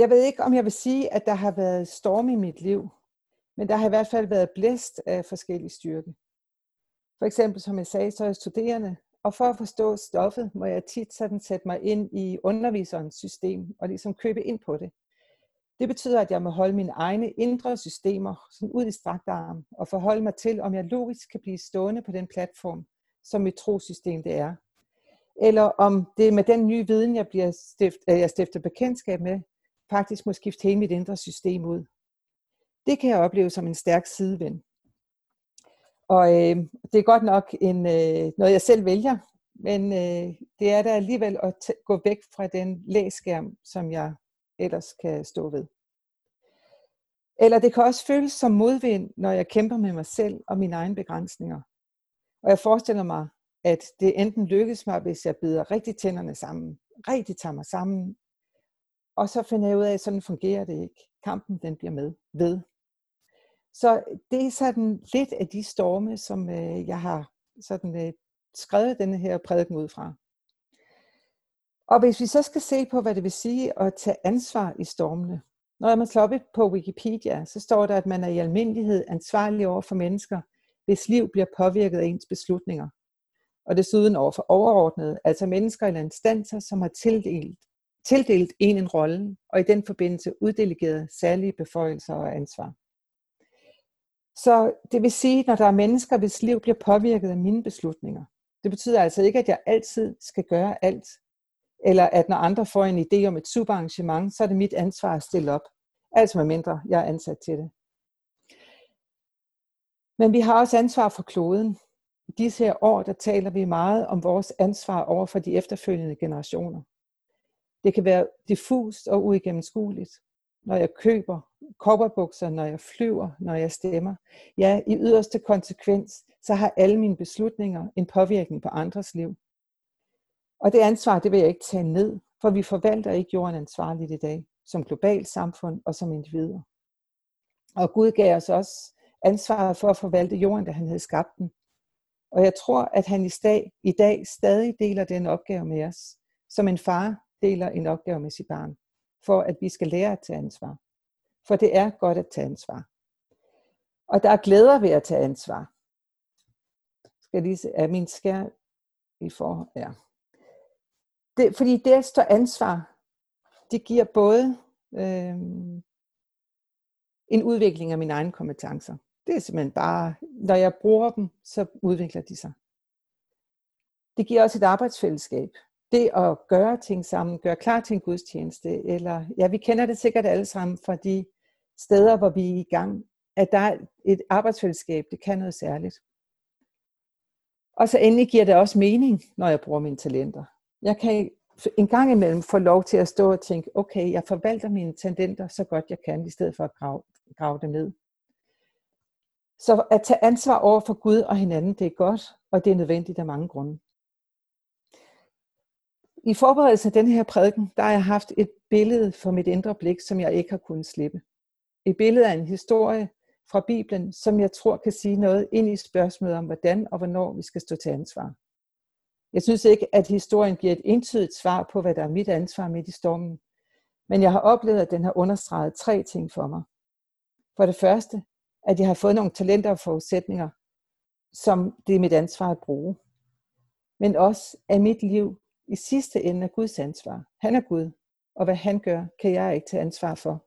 jeg ved ikke, om jeg vil sige, at der har været storm i mit liv, men der har i hvert fald været blæst af forskellige styrke. For eksempel, som jeg sagde, så er jeg studerende, og for at forstå stoffet, må jeg tit sådan sætte mig ind i underviserens system, og ligesom købe ind på det. Det betyder, at jeg må holde mine egne indre systemer sådan ud i strakt arm, og forholde mig til, om jeg logisk kan blive stående på den platform, som mit trosystem det er. Eller om det med den nye viden, jeg, bliver stift, jeg stifter bekendtskab med, faktisk må skifte hele mit indre system ud. Det kan jeg opleve som en stærk sidevind. Og øh, det er godt nok en, øh, noget, jeg selv vælger, men øh, det er da alligevel at t- gå væk fra den læskærm, som jeg ellers kan stå ved. Eller det kan også føles som modvind, når jeg kæmper med mig selv og mine egne begrænsninger. Og jeg forestiller mig, at det enten lykkes mig, hvis jeg bider rigtig tænderne sammen, rigtig tager mig sammen, og så finder jeg ud af, at sådan fungerer det ikke. Kampen den bliver med ved. Så det er sådan lidt af de storme, som øh, jeg har sådan øh, skrevet denne her prædiken ud fra. Og hvis vi så skal se på, hvad det vil sige at tage ansvar i stormene. Når man slår op på Wikipedia, så står der, at man er i almindelighed ansvarlig over for mennesker, hvis liv bliver påvirket af ens beslutninger. Og desuden over for overordnede, altså mennesker eller instanser, som har tildelt, tildelt en en rolle, og i den forbindelse uddelegeret særlige beføjelser og ansvar. Så det vil sige, når der er mennesker, hvis liv bliver påvirket af mine beslutninger. Det betyder altså ikke, at jeg altid skal gøre alt. Eller at når andre får en idé om et subarrangement, så er det mit ansvar at stille op. Altså med mindre jeg er ansat til det. Men vi har også ansvar for kloden. I disse her år, der taler vi meget om vores ansvar over for de efterfølgende generationer. Det kan være diffust og uigennemskueligt når jeg køber kopperbukser, når jeg flyver, når jeg stemmer. Ja, i yderste konsekvens, så har alle mine beslutninger en påvirkning på andres liv. Og det ansvar, det vil jeg ikke tage ned, for vi forvalter ikke jorden ansvarligt i dag, som globalt samfund og som individer. Og Gud gav os også ansvaret for at forvalte jorden, da han havde skabt den. Og jeg tror, at han i dag, i dag stadig deler den opgave med os, som en far deler en opgave med sit barn for at vi skal lære at tage ansvar. For det er godt at tage ansvar. Og der er glæder ved at tage ansvar. Skal lige se, er min skær i for, ja. Det, fordi det at stå ansvar, det giver både øh, en udvikling af mine egne kompetencer. Det er simpelthen bare, når jeg bruger dem, så udvikler de sig. Det giver også et arbejdsfællesskab det at gøre ting sammen, gøre klar til en gudstjeneste, eller ja, vi kender det sikkert alle sammen fra de steder, hvor vi er i gang, at der er et arbejdsfællesskab, det kan noget særligt. Og så endelig giver det også mening, når jeg bruger mine talenter. Jeg kan en gang imellem få lov til at stå og tænke, okay, jeg forvalter mine talenter så godt jeg kan, i stedet for at grave, grave dem ned. Så at tage ansvar over for Gud og hinanden, det er godt, og det er nødvendigt af mange grunde. I forberedelse af den her prædiken, der har jeg haft et billede for mit indre blik, som jeg ikke har kunnet slippe. Et billede af en historie fra Bibelen, som jeg tror kan sige noget ind i spørgsmålet om, hvordan og hvornår vi skal stå til ansvar. Jeg synes ikke, at historien giver et entydigt svar på, hvad der er mit ansvar midt i stormen. Men jeg har oplevet, at den har understreget tre ting for mig. For det første, at jeg har fået nogle talenter og forudsætninger, som det er mit ansvar at bruge. Men også, at mit liv i sidste ende er Guds ansvar. Han er Gud, og hvad han gør, kan jeg ikke tage ansvar for.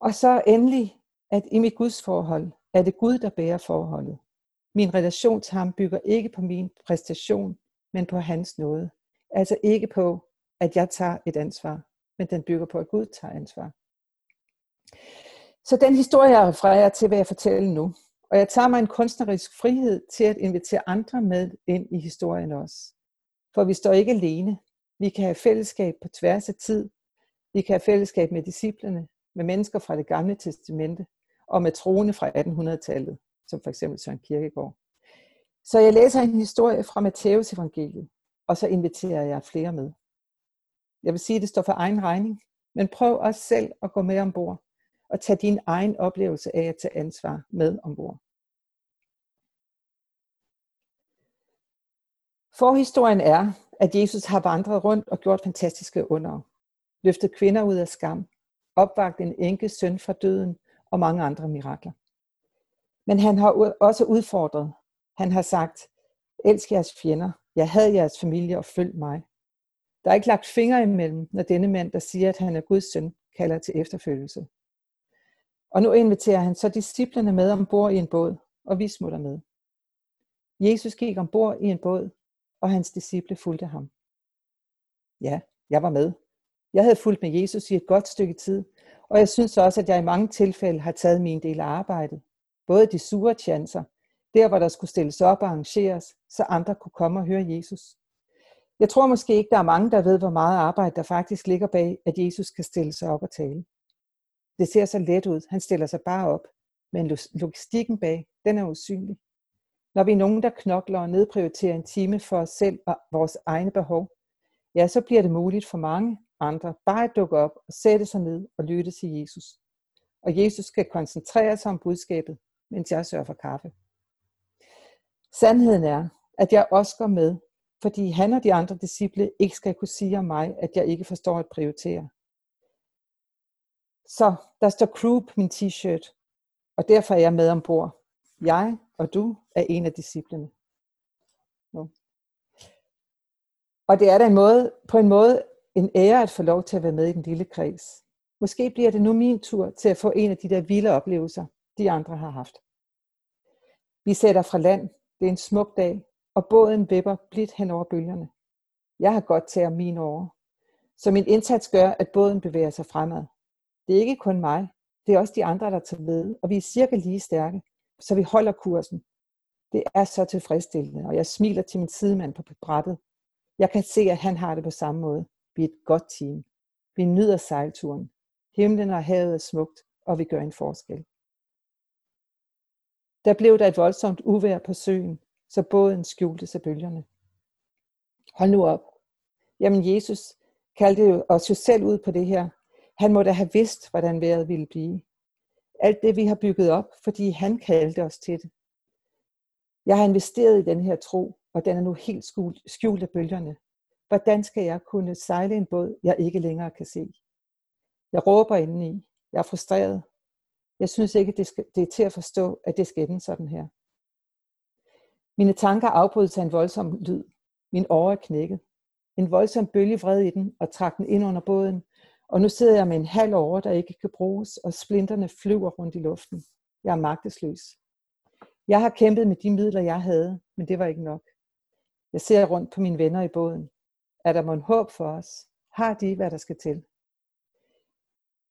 Og så endelig, at i mit Guds forhold, er det Gud, der bærer forholdet. Min relation til ham bygger ikke på min præstation, men på hans nåde. Altså ikke på, at jeg tager et ansvar, men den bygger på, at Gud tager ansvar. Så den historie, jeg refererer til, vil jeg fortælle nu. Og jeg tager mig en kunstnerisk frihed til at invitere andre med ind i historien også. For vi står ikke alene. Vi kan have fællesskab på tværs af tid. Vi kan have fællesskab med disciplerne, med mennesker fra det gamle testamente, og med troende fra 1800-tallet, som for eksempel Søren Kierkegaard. Så jeg læser en historie fra Matteus evangeliet, og så inviterer jeg flere med. Jeg vil sige, at det står for egen regning, men prøv også selv at gå med ombord, og tage din egen oplevelse af at tage ansvar med ombord. Forhistorien er, at Jesus har vandret rundt og gjort fantastiske under. løftet kvinder ud af skam, opvagt en enke søn fra døden og mange andre mirakler. Men han har også udfordret. Han har sagt, elsk jeres fjender, jeg havde jeres familie og følg mig. Der er ikke lagt fingre imellem, når denne mand, der siger, at han er Guds søn, kalder til efterfølgelse. Og nu inviterer han så disciplerne med ombord i en båd, og vi smutter med. Jesus gik ombord i en båd, og hans disciple fulgte ham. Ja, jeg var med. Jeg havde fulgt med Jesus i et godt stykke tid, og jeg synes også, at jeg i mange tilfælde har taget min del af arbejdet. Både de sure chancer, der hvor der skulle stilles op og arrangeres, så andre kunne komme og høre Jesus. Jeg tror måske ikke, der er mange, der ved, hvor meget arbejde der faktisk ligger bag, at Jesus kan stille sig op og tale. Det ser så let ud. Han stiller sig bare op. Men logistikken bag, den er usynlig. Når vi er nogen, der knokler og nedprioriterer en time for os selv og vores egne behov, ja, så bliver det muligt for mange andre bare at dukke op og sætte sig ned og lytte til Jesus. Og Jesus skal koncentrere sig om budskabet, mens jeg sørger for kaffe. Sandheden er, at jeg også går med, fordi han og de andre disciple ikke skal kunne sige om mig, at jeg ikke forstår at prioritere. Så der står crew på min t-shirt, og derfor er jeg med ombord. Jeg og du er en af disciplene. Nu. Og det er da en måde, på en måde en ære at få lov til at være med i den lille kreds. Måske bliver det nu min tur til at få en af de der vilde oplevelser, de andre har haft. Vi sætter fra land. Det er en smuk dag, og båden vipper blidt hen over bølgerne. Jeg har godt til at min over. Så min indsats gør, at båden bevæger sig fremad. Det er ikke kun mig, det er også de andre, der tager med, og vi er cirka lige stærke, så vi holder kursen. Det er så tilfredsstillende, og jeg smiler til min sidemand på brættet. Jeg kan se, at han har det på samme måde. Vi er et godt team. Vi nyder sejlturen. Himlen og havet er smukt, og vi gør en forskel. Der blev der et voldsomt uvær på søen, så båden skjulte sig bølgerne. Hold nu op. Jamen Jesus kaldte jo os jo selv ud på det her. Han må da have vidst, hvordan vejret ville blive. Alt det, vi har bygget op, fordi han kaldte os til det. Jeg har investeret i den her tro, og den er nu helt skjult af bølgerne. Hvordan skal jeg kunne sejle en båd, jeg ikke længere kan se? Jeg råber indeni. Jeg er frustreret. Jeg synes ikke, det, skal, det er til at forstå, at det skal ende sådan her. Mine tanker afbrydes af en voldsom lyd. Min åre er knækket. En voldsom bølge vred i den og trak den ind under båden, og nu sidder jeg med en halv år, der ikke kan bruges, og splinterne flyver rundt i luften. Jeg er magtesløs. Jeg har kæmpet med de midler, jeg havde, men det var ikke nok. Jeg ser rundt på mine venner i båden. Er der mon håb for os? Har de, hvad der skal til?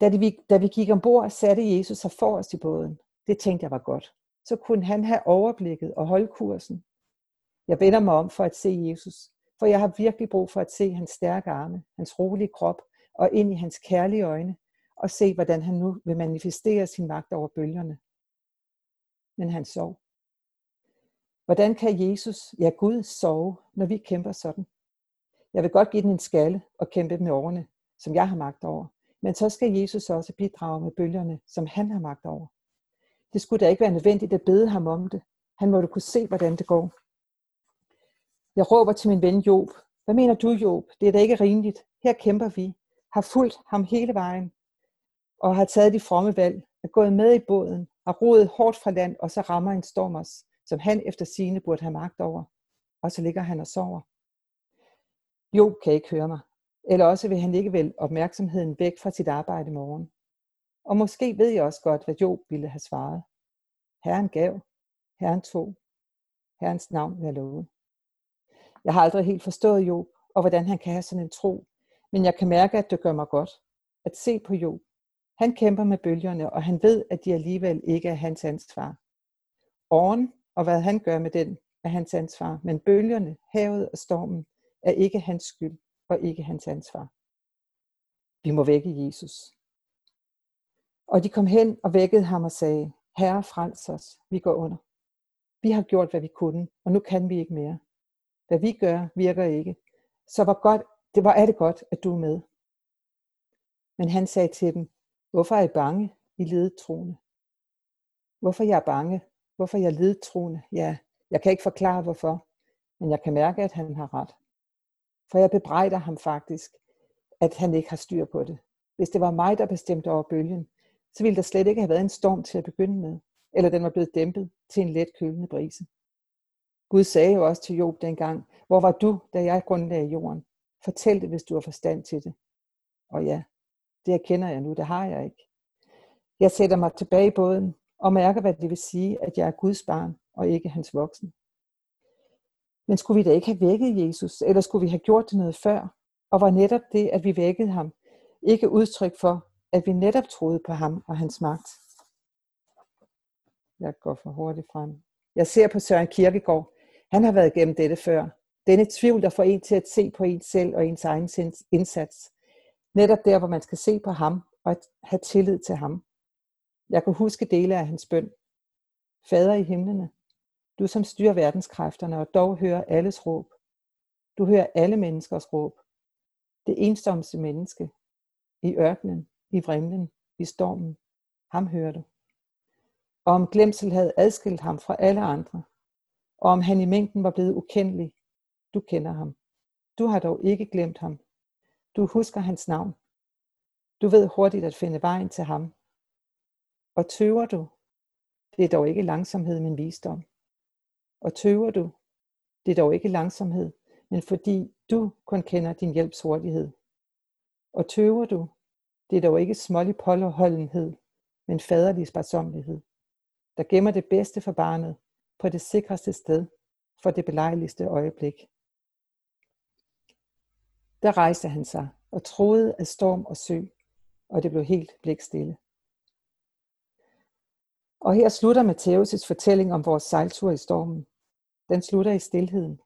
Da, de, da vi gik ombord, satte Jesus sig for os i båden. Det tænkte jeg var godt. Så kunne han have overblikket og holde kursen. Jeg vender mig om for at se Jesus, for jeg har virkelig brug for at se hans stærke arme, hans rolige krop og ind i hans kærlige øjne og se, hvordan han nu vil manifestere sin magt over bølgerne. Men han sov. Hvordan kan Jesus, ja Gud, sove, når vi kæmper sådan? Jeg vil godt give den en skalle og kæmpe med årene, som jeg har magt over. Men så skal Jesus også bidrage med bølgerne, som han har magt over. Det skulle da ikke være nødvendigt at bede ham om det. Han måtte kunne se, hvordan det går. Jeg råber til min ven Job. Hvad mener du, Job? Det er da ikke rimeligt. Her kæmper vi. Har fulgt ham hele vejen. Og har taget de fromme valg. Er gået med i båden. Har roet hårdt fra land, og så rammer en storm os, som han efter sine burde have magt over. Og så ligger han og sover. Jo kan ikke høre mig. Eller også vil han ikke vel opmærksomheden væk fra sit arbejde i morgen. Og måske ved jeg også godt, hvad Job ville have svaret. Herren gav, Herren tog, Herrens navn er lovet. Jeg har aldrig helt forstået Job, og hvordan han kan have sådan en tro, men jeg kan mærke, at det gør mig godt at se på Job. Han kæmper med bølgerne, og han ved, at de alligevel ikke er hans ansvar. Åren og hvad han gør med den, er hans ansvar, men bølgerne, havet og stormen er ikke hans skyld og ikke hans ansvar. Vi må vække Jesus. Og de kom hen og vækkede ham og sagde, Herre, frels os, vi går under. Vi har gjort, hvad vi kunne, og nu kan vi ikke mere. Hvad vi gør, virker ikke. Så var, godt, det var er det godt, at du er med. Men han sagde til dem, hvorfor er I bange, I ledtroende? Hvorfor jeg er bange? Hvorfor jeg er ledtroende? Ja, jeg kan ikke forklare hvorfor, men jeg kan mærke, at han har ret. For jeg bebrejder ham faktisk, at han ikke har styr på det. Hvis det var mig, der bestemte over bølgen, så ville der slet ikke have været en storm til at begynde med, eller den var blevet dæmpet til en let kølende brise. Gud sagde jo også til Job dengang, hvor var du, da jeg grundlagde jorden? Fortæl det, hvis du har forstand til det. Og ja, det erkender jeg nu, det har jeg ikke. Jeg sætter mig tilbage i båden og mærker, hvad det vil sige, at jeg er Guds barn og ikke hans voksen. Men skulle vi da ikke have vækket Jesus, eller skulle vi have gjort det noget før? Og var netop det, at vi vækkede ham, ikke udtryk for, at vi netop troede på ham og hans magt? Jeg går for hurtigt frem. Jeg ser på Søren Kirkegaard. Han har været igennem dette før. Denne tvivl, der får en til at se på en selv og ens egen indsats. Netop der, hvor man skal se på ham og at have tillid til ham. Jeg kan huske dele af hans bøn. Fader i himlene, du som styrer verdenskræfterne og dog hører alles råb. Du hører alle menneskers råb. Det enstomste menneske. I ørkenen, i vrimlen, i stormen. Ham hører du. Og om glemsel havde adskilt ham fra alle andre. Og om han i mængden var blevet ukendelig. Du kender ham. Du har dog ikke glemt ham. Du husker hans navn. Du ved hurtigt at finde vejen til ham. Og tøver du, det er dog ikke langsomhed, men visdom. Og tøver du, det er dog ikke langsomhed, men fordi du kun kender din hjælps hurtighed. Og tøver du, det er dog ikke smålig påholdenhed, men faderlig sparsomlighed, der gemmer det bedste for barnet på det sikreste sted for det belejligste øjeblik. Der rejste han sig og troede af storm og sø, og det blev helt blikstille. Og her slutter Matthæus' fortælling om vores sejltur i stormen. Den slutter i stilheden.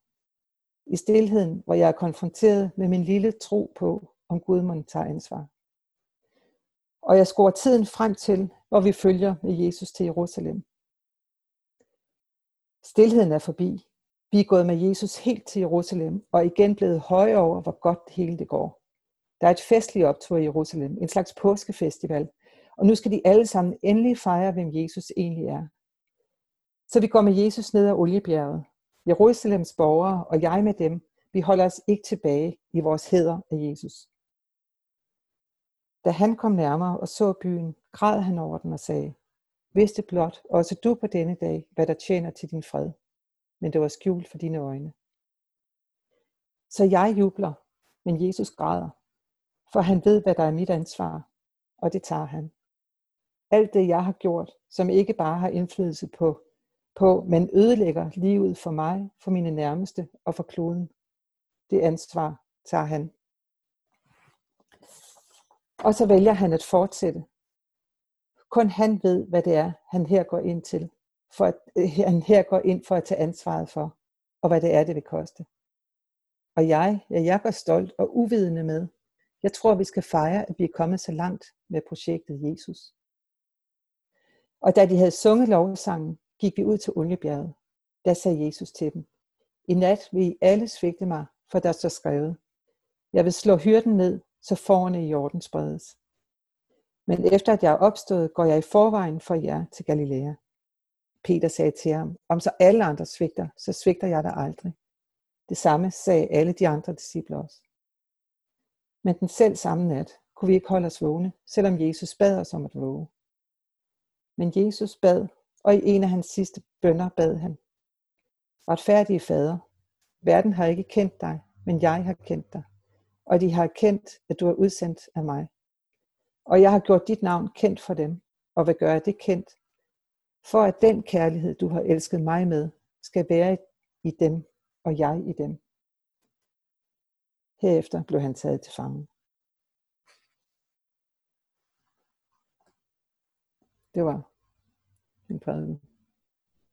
I stilheden, hvor jeg er konfronteret med min lille tro på, om Gud må tage ansvar. Og jeg skår tiden frem til, hvor vi følger med Jesus til Jerusalem. Stilheden er forbi. Vi er gået med Jesus helt til Jerusalem, og igen blevet høje over, hvor godt det hele det går. Der er et festligt optur i Jerusalem, en slags påskefestival, og nu skal de alle sammen endelig fejre, hvem Jesus egentlig er. Så vi går med Jesus ned ad oliebjerget. Jerusalems borgere og jeg med dem, vi holder os ikke tilbage i vores heder af Jesus. Da han kom nærmere og så byen, græd han over den og sagde, Vidste blot, også du på denne dag, hvad der tjener til din fred, men det var skjult for dine øjne. Så jeg jubler, men Jesus græder, for han ved, hvad der er mit ansvar, og det tager han. Alt det, jeg har gjort, som ikke bare har indflydelse på, på, men ødelægger livet for mig, for mine nærmeste og for kloden. Det ansvar tager han. Og så vælger han at fortsætte. Kun han ved, hvad det er, han her går ind til. For at, øh, han her går ind for at tage ansvaret for, og hvad det er, det vil koste. Og jeg, ja, jeg går stolt og uvidende med. Jeg tror, vi skal fejre, at vi er kommet så langt med projektet Jesus. Og da de havde sunget lovsangen, gik vi ud til oliebjerget. Der sagde Jesus til dem, I nat vil I alle svigte mig, for der står skrevet, jeg vil slå hyrden ned, så forne i jorden spredes. Men efter at jeg er opstået, går jeg i forvejen for jer til Galilea. Peter sagde til ham, om så alle andre svigter, så svigter jeg dig aldrig. Det samme sagde alle de andre disciple også. Men den selv samme nat kunne vi ikke holde os vågne, selvom Jesus bad os om at våge. Men Jesus bad, og i en af hans sidste bønder bad han. Retfærdige fader, verden har ikke kendt dig, men jeg har kendt dig. Og de har kendt, at du er udsendt af mig. Og jeg har gjort dit navn kendt for dem, og vil gøre det kendt, for at den kærlighed, du har elsket mig med, skal være i dem, og jeg i dem. Herefter blev han taget til fange. Det var en prædiken.